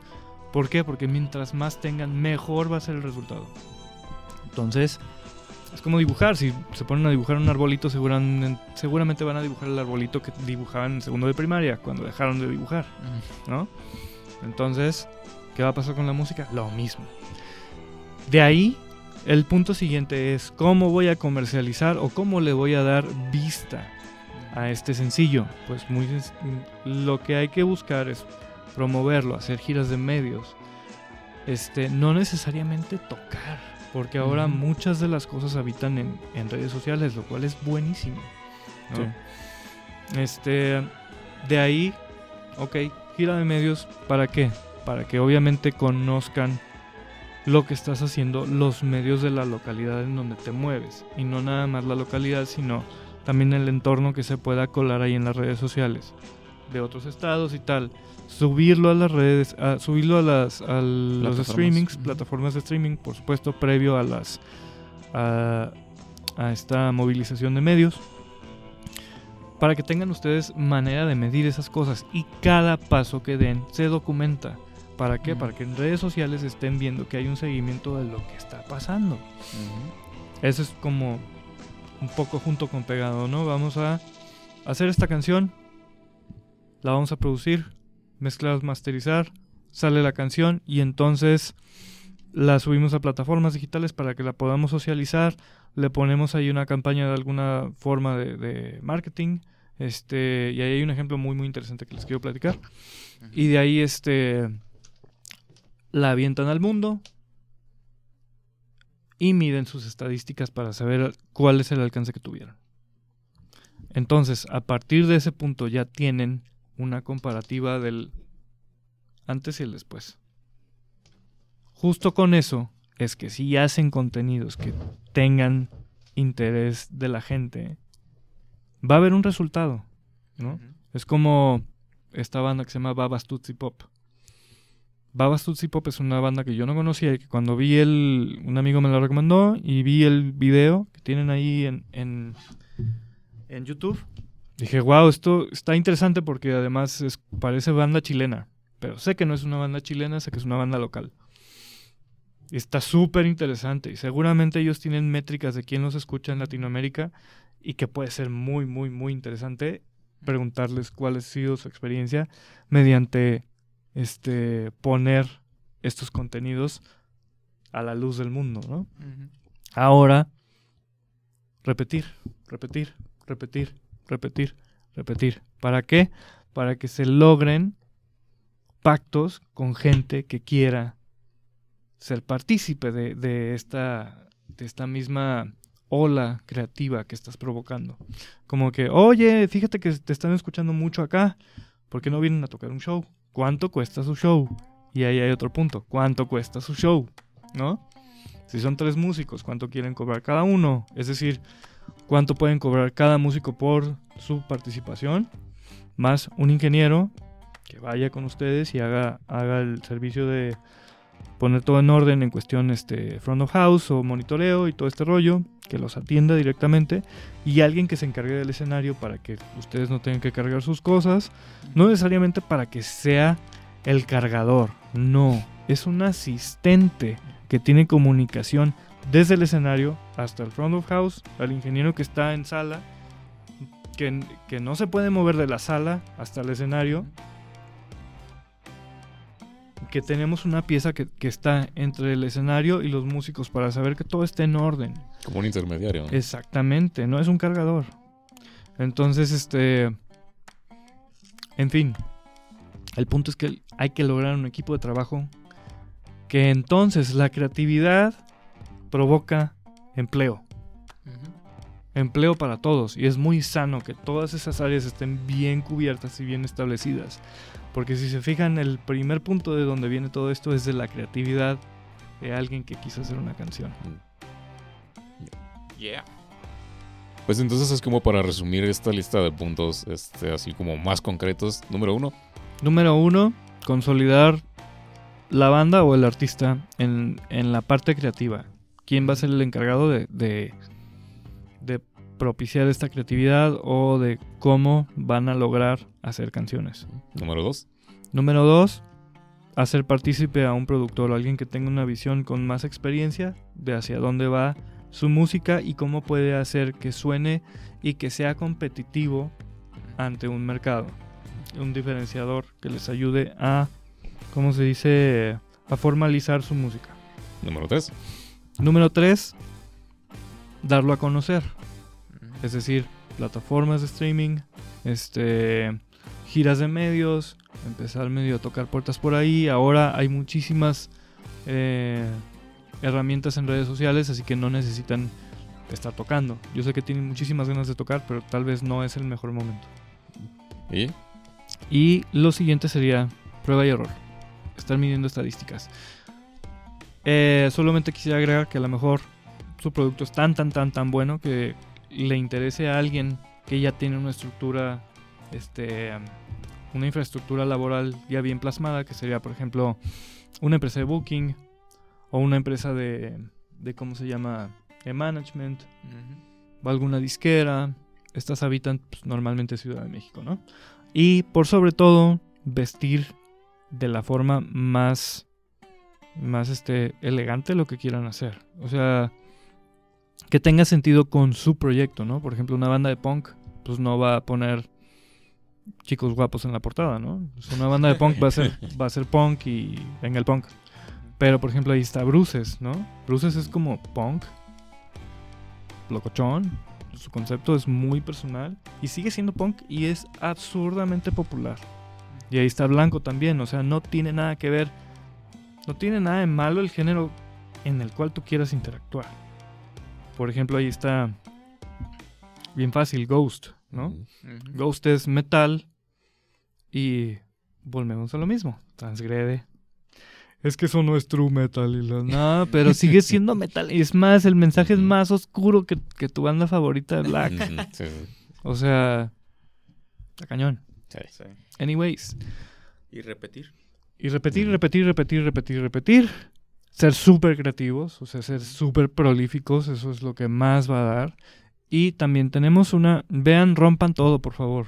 ¿Por qué? Porque mientras más tengan, mejor va a ser el resultado. Entonces, es como dibujar. Si se ponen a dibujar un arbolito, seguramente, seguramente van a dibujar el arbolito que dibujaban en segundo de primaria, cuando dejaron de dibujar. ¿No? Entonces, ¿qué va a pasar con la música? Lo mismo. De ahí, el punto siguiente es cómo voy a comercializar o cómo le voy a dar vista a este sencillo. Pues muy lo que hay que buscar es promoverlo, hacer giras de medios. Este, no necesariamente tocar, porque ahora muchas de las cosas habitan en, redes sociales, lo cual es buenísimo. Este, de ahí, ok, gira de medios, ¿para qué? Para que obviamente conozcan lo que estás haciendo los medios de la localidad en donde te mueves. Y no nada más la localidad, sino también el entorno que se pueda colar ahí en las redes sociales de otros estados y tal, subirlo a las redes, a, subirlo a las a los streamings, plataformas de streaming, por supuesto, previo a las a, a, esta movilización de medios, para que tengan ustedes manera de medir esas cosas y cada paso que den se documenta. ¿Para qué? Para que en redes sociales estén viendo que hay un seguimiento de lo que está pasando. Eso es como un poco junto con pegado, ¿no? Vamos a hacer esta canción, la vamos a producir, mezclar, masterizar, sale la canción y entonces la subimos a plataformas digitales para que la podamos socializar, le ponemos ahí una campaña de alguna forma de, marketing, este, y ahí hay un ejemplo muy muy interesante que les quiero platicar. Y de ahí este la avientan al mundo, y miden sus estadísticas para saber cuál es el alcance que tuvieron. Entonces, a partir de ese punto ya tienen una comparativa del antes y el después. Justo con eso es que si hacen contenidos que tengan interés de la gente, va a haber un resultado, ¿no? Es como esta banda que se llama Babas Tutsi Pop. Babas Tutsi Pop es una banda que yo no conocía y que cuando vi el... un amigo me la recomendó y vi el video que tienen ahí en, en, en YouTube. Dije, wow, esto está interesante porque además es, parece banda chilena. Pero sé que no es una banda chilena, sé que es una banda local. Está súper interesante. Y seguramente ellos tienen métricas de quién los escucha en Latinoamérica y que puede ser muy, muy, muy interesante preguntarles cuál ha sido su experiencia mediante este, poner estos contenidos a la luz del mundo, ¿no? Ahora, repetir, repetir, repetir, repetir, repetir. ¿Para qué? Para que se logren pactos con gente que quiera ser partícipe de, de, esta, de esta misma ola creativa que estás provocando. Como que, oye, fíjate que te están escuchando mucho acá, ¿por qué no vienen a tocar un show? ¿Cuánto cuesta su show? Y ahí hay otro punto. ¿Cuánto cuesta su show? ¿No? Si son tres músicos, ¿cuánto quieren cobrar cada uno? Es decir, ¿cuánto pueden cobrar cada músico por su participación? Más un ingeniero que vaya con ustedes y haga, haga el servicio de poner todo en orden en cuestión este front of house o monitoreo y todo este rollo, que los atienda directamente y alguien que se encargue del escenario para que ustedes no tengan que cargar sus cosas, no necesariamente para que sea el cargador, no, es un asistente que tiene comunicación desde el escenario hasta el front of house, al ingeniero que está en sala, que, que no se puede mover de la sala hasta el escenario que tenemos una pieza que, está entre el escenario y los músicos para saber que todo esté en orden. Como un intermediario. Exactamente, no es un cargador. Entonces, este... En fin, el punto es que hay que lograr un equipo de trabajo que entonces la creatividad provoca empleo. Empleo para todos. Y es muy sano que todas esas áreas estén bien cubiertas y bien establecidas. Porque si se fijan, el primer punto de donde viene todo esto es de la creatividad de alguien que quiso hacer una canción. Yeah. Pues entonces es como para resumir esta lista de puntos, este, así como más concretos. Número uno. Número uno, consolidar la banda o el artista en, la parte creativa. ¿Quién va a ser el encargado de, de, de propiciar esta creatividad o de cómo van a lograr hacer canciones. Número dos. Número dos, hacer partícipe a un productor o alguien que tenga una visión con más experiencia de hacia dónde va su música y cómo puede hacer que suene y que sea competitivo ante un mercado. Un diferenciador que les ayude a, ¿cómo se dice?, a formalizar su música. Número tres. Número tres, darlo a conocer. Es decir, plataformas de streaming, este, giras de medios, empezar medio a tocar puertas por ahí. Ahora hay muchísimas eh, herramientas en redes sociales, así que no necesitan estar tocando. Yo sé que tienen muchísimas ganas de tocar, pero tal vez no es el mejor momento. ¿Y? Y lo siguiente sería prueba y error. Estar midiendo estadísticas. Eh, solamente quisiera agregar que a lo mejor su producto es tan, tan, tan, tan bueno que le interese a alguien que ya tiene una estructura, este, una infraestructura laboral ya bien plasmada, que sería, por ejemplo, una empresa de booking o una empresa de, de ¿cómo se llama?, de management, o alguna disquera. Estas habitan pues, normalmente Ciudad de México, ¿no? Y por sobre todo, vestir de la forma más, más este, elegante lo que quieran hacer. O sea, que tenga sentido con su proyecto, ¿no? Por ejemplo, una banda de punk, pues no va a poner chicos guapos en la portada, ¿no? una banda de punk va a ser, va a ser punk y venga el punk. Pero, por ejemplo, ahí está Bruces, ¿no? Bruces es como punk, locochón, su concepto es muy personal y sigue siendo punk y es absurdamente popular. Y ahí está Blanco también, o sea, no tiene nada que ver, no tiene nada de malo el género en el cual tú quieras interactuar. Por ejemplo, ahí está bien fácil, Ghost, ¿no? Ghost es metal y volvemos a lo mismo, transgrede. Es que eso no es true metal y la nada, pero sigue siendo metal. Y es más, el mensaje es más oscuro que, tu banda favorita de Black. O sea, está cañón. Anyways. Y repetir. Y repetir, repetir, repetir, repetir, repetir ser súper creativos, o sea, ser súper prolíficos, eso es lo que más va a dar. Y también tenemos una, vean, rompan todo, por favor,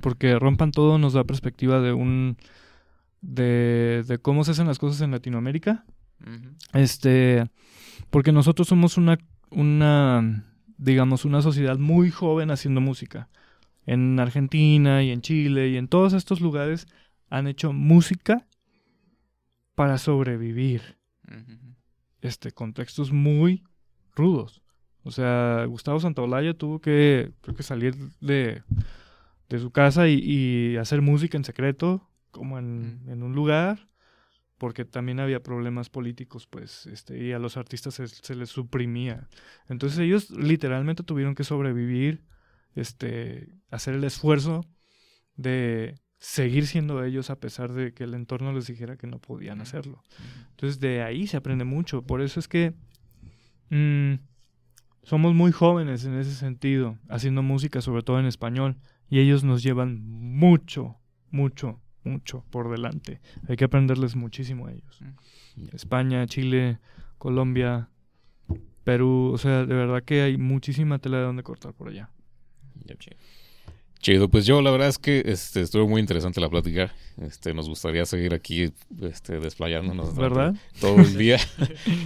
porque rompan todo nos da perspectiva de un, de, de cómo se hacen las cosas en Latinoamérica. Este, porque nosotros somos una, una, digamos, una sociedad muy joven haciendo música. En Argentina y en Chile y en todos estos lugares han hecho música para sobrevivir este, contextos muy rudos. O sea, Gustavo Santaolalla tuvo que, creo que salir de, de su casa y, hacer música en secreto, como en, en, un lugar, porque también había problemas políticos, pues, este, y a los artistas se, se, les suprimía. Entonces ellos literalmente tuvieron que sobrevivir, este, hacer el esfuerzo de seguir siendo ellos a pesar de que el entorno les dijera que no podían hacerlo. Entonces de ahí se aprende mucho. Por eso es que mm, somos muy jóvenes en ese sentido, haciendo música sobre todo en español, y ellos nos llevan mucho, mucho, mucho por delante. Hay que aprenderles muchísimo a ellos. España, Chile, Colombia, Perú, o sea, de verdad que hay muchísima tela de donde cortar por allá. Chido, pues yo la verdad es que este, estuvo muy interesante la plática. Este, nos gustaría seguir aquí este, desplayándonos ¿verdad? todo el día,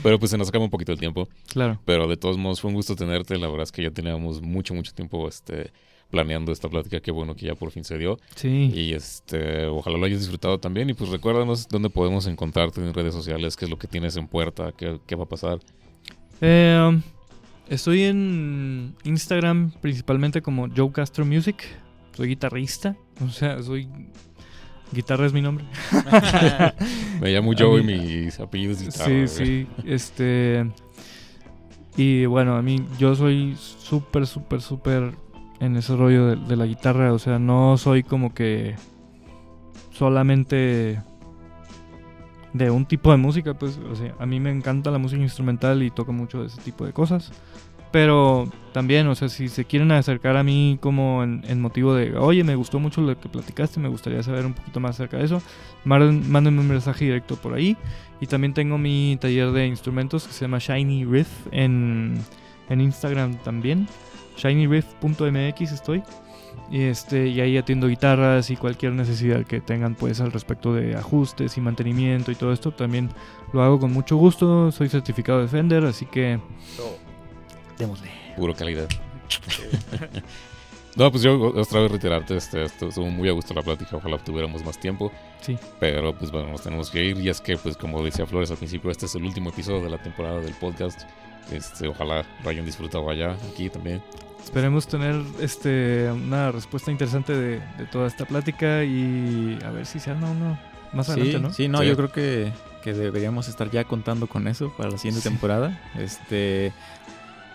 pero pues se nos acaba un poquito el tiempo. Claro. Pero de todos modos fue un gusto tenerte. La verdad es que ya teníamos mucho, mucho tiempo este, planeando esta plática. Qué bueno que ya por fin se dio. Sí. Y este, ojalá lo hayas disfrutado también. Y pues recuérdanos dónde podemos encontrarte en redes sociales, qué es lo que tienes en puerta, qué, qué va a pasar. Eh, um, estoy en Instagram principalmente como Joe Castro Music. Soy guitarrista. O sea, soy. Guitarra es mi nombre. Me llamo Joe y mis apellidos guitarra. Sí, güey. sí. Este. Y bueno, a mí, yo soy súper, súper, súper en ese rollo de, de la guitarra. O sea, no soy como que solamente de un tipo de música, pues, o sea, a mí me encanta la música instrumental y toco mucho de ese tipo de cosas. Pero también, o sea, si se quieren acercar a mí como en, en motivo de, oye, me gustó mucho lo que platicaste, me gustaría saber un poquito más acerca de eso, mándenme un mensaje directo por ahí. Y también tengo mi taller de instrumentos que se llama Shiny Riff en, en Instagram también. shinyriff.mx estoy. Y, este, y ahí atiendo guitarras y cualquier necesidad que tengan pues al respecto de ajustes y mantenimiento y todo esto. También lo hago con mucho gusto. Soy certificado de Fender, así que... Démosle. Puro calidad. no, pues yo otra vez reiterarte, este, esto- estuvo muy a gusto la plática, ojalá tuviéramos más tiempo. Sí. Pero pues bueno, nos tenemos que ir y es que pues como decía Flores al principio, este es el último episodio de la temporada del podcast. Este, ojalá lo hayan disfrutado allá, aquí también. Esperemos tener este una respuesta interesante de, de toda esta plática y a ver si se arma uno más Sí, adelante, ¿no? sí, no, Sí. yo creo que, que deberíamos estar ya contando con eso para la siguiente Sí. temporada. Este,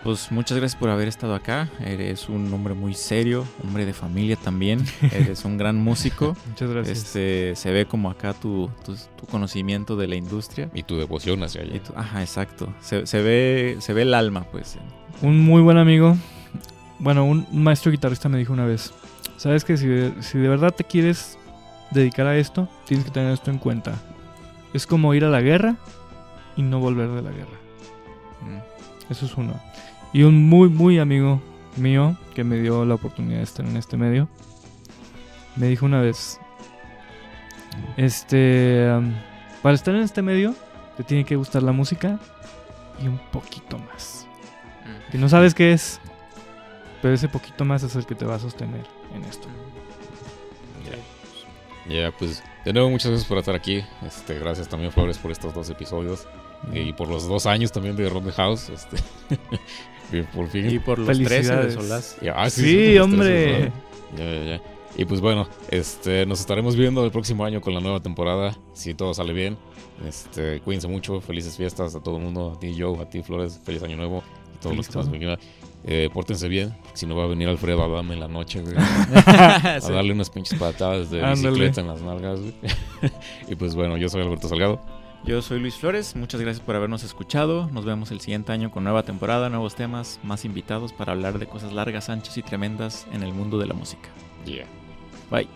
pues muchas gracias por haber estado acá. Eres un hombre muy serio, hombre de familia también. Eres un gran músico. Muchas gracias. Este, se ve como acá tu, tu, tu conocimiento de la industria. Y tu devoción hacia tu- ajá, exacto. Se, se ve, se ve el alma, pues. Un muy buen amigo, bueno, un maestro guitarrista me dijo una vez, sabes que si de, si de verdad te quieres dedicar a esto, tienes que tener esto en cuenta. Es como ir a la guerra y no volver de la guerra. Mm. Eso es uno. Y un muy, muy amigo mío que me dio la oportunidad de estar en este medio, me dijo una vez, este, um, para estar en este medio, te tiene que gustar la música y un poquito más. Que no sabes qué es, pero ese poquito más es el que te va a sostener en esto. Ya, pues de nuevo muchas gracias por estar aquí. Este, gracias también Flores por estos dos episodios y por los dos años también de the House. Este, y por fin. Y por los 13 de. Solás. Ah, Sí, hombre. Ya, ya, ya. Y pues bueno, este, nos estaremos viendo el próximo año con la nueva temporada, si todo sale bien. Este, cuídense mucho, felices fiestas a todo el mundo, a ti Joe, a ti Flores, feliz año nuevo y todos los que más vengan. Eh, pórtense bien, si no va a venir Alfredo a darme en la noche, güey, a darle unas pinches patadas de Ándale. bicicleta en las nalgas, güey. y pues bueno, yo soy Alberto Salgado. Yo soy Luis Flores, muchas gracias por habernos escuchado. Nos vemos el siguiente año con nueva temporada, nuevos temas, más invitados para hablar de cosas largas, anchas y tremendas en el mundo de la música. Yeah. Bye.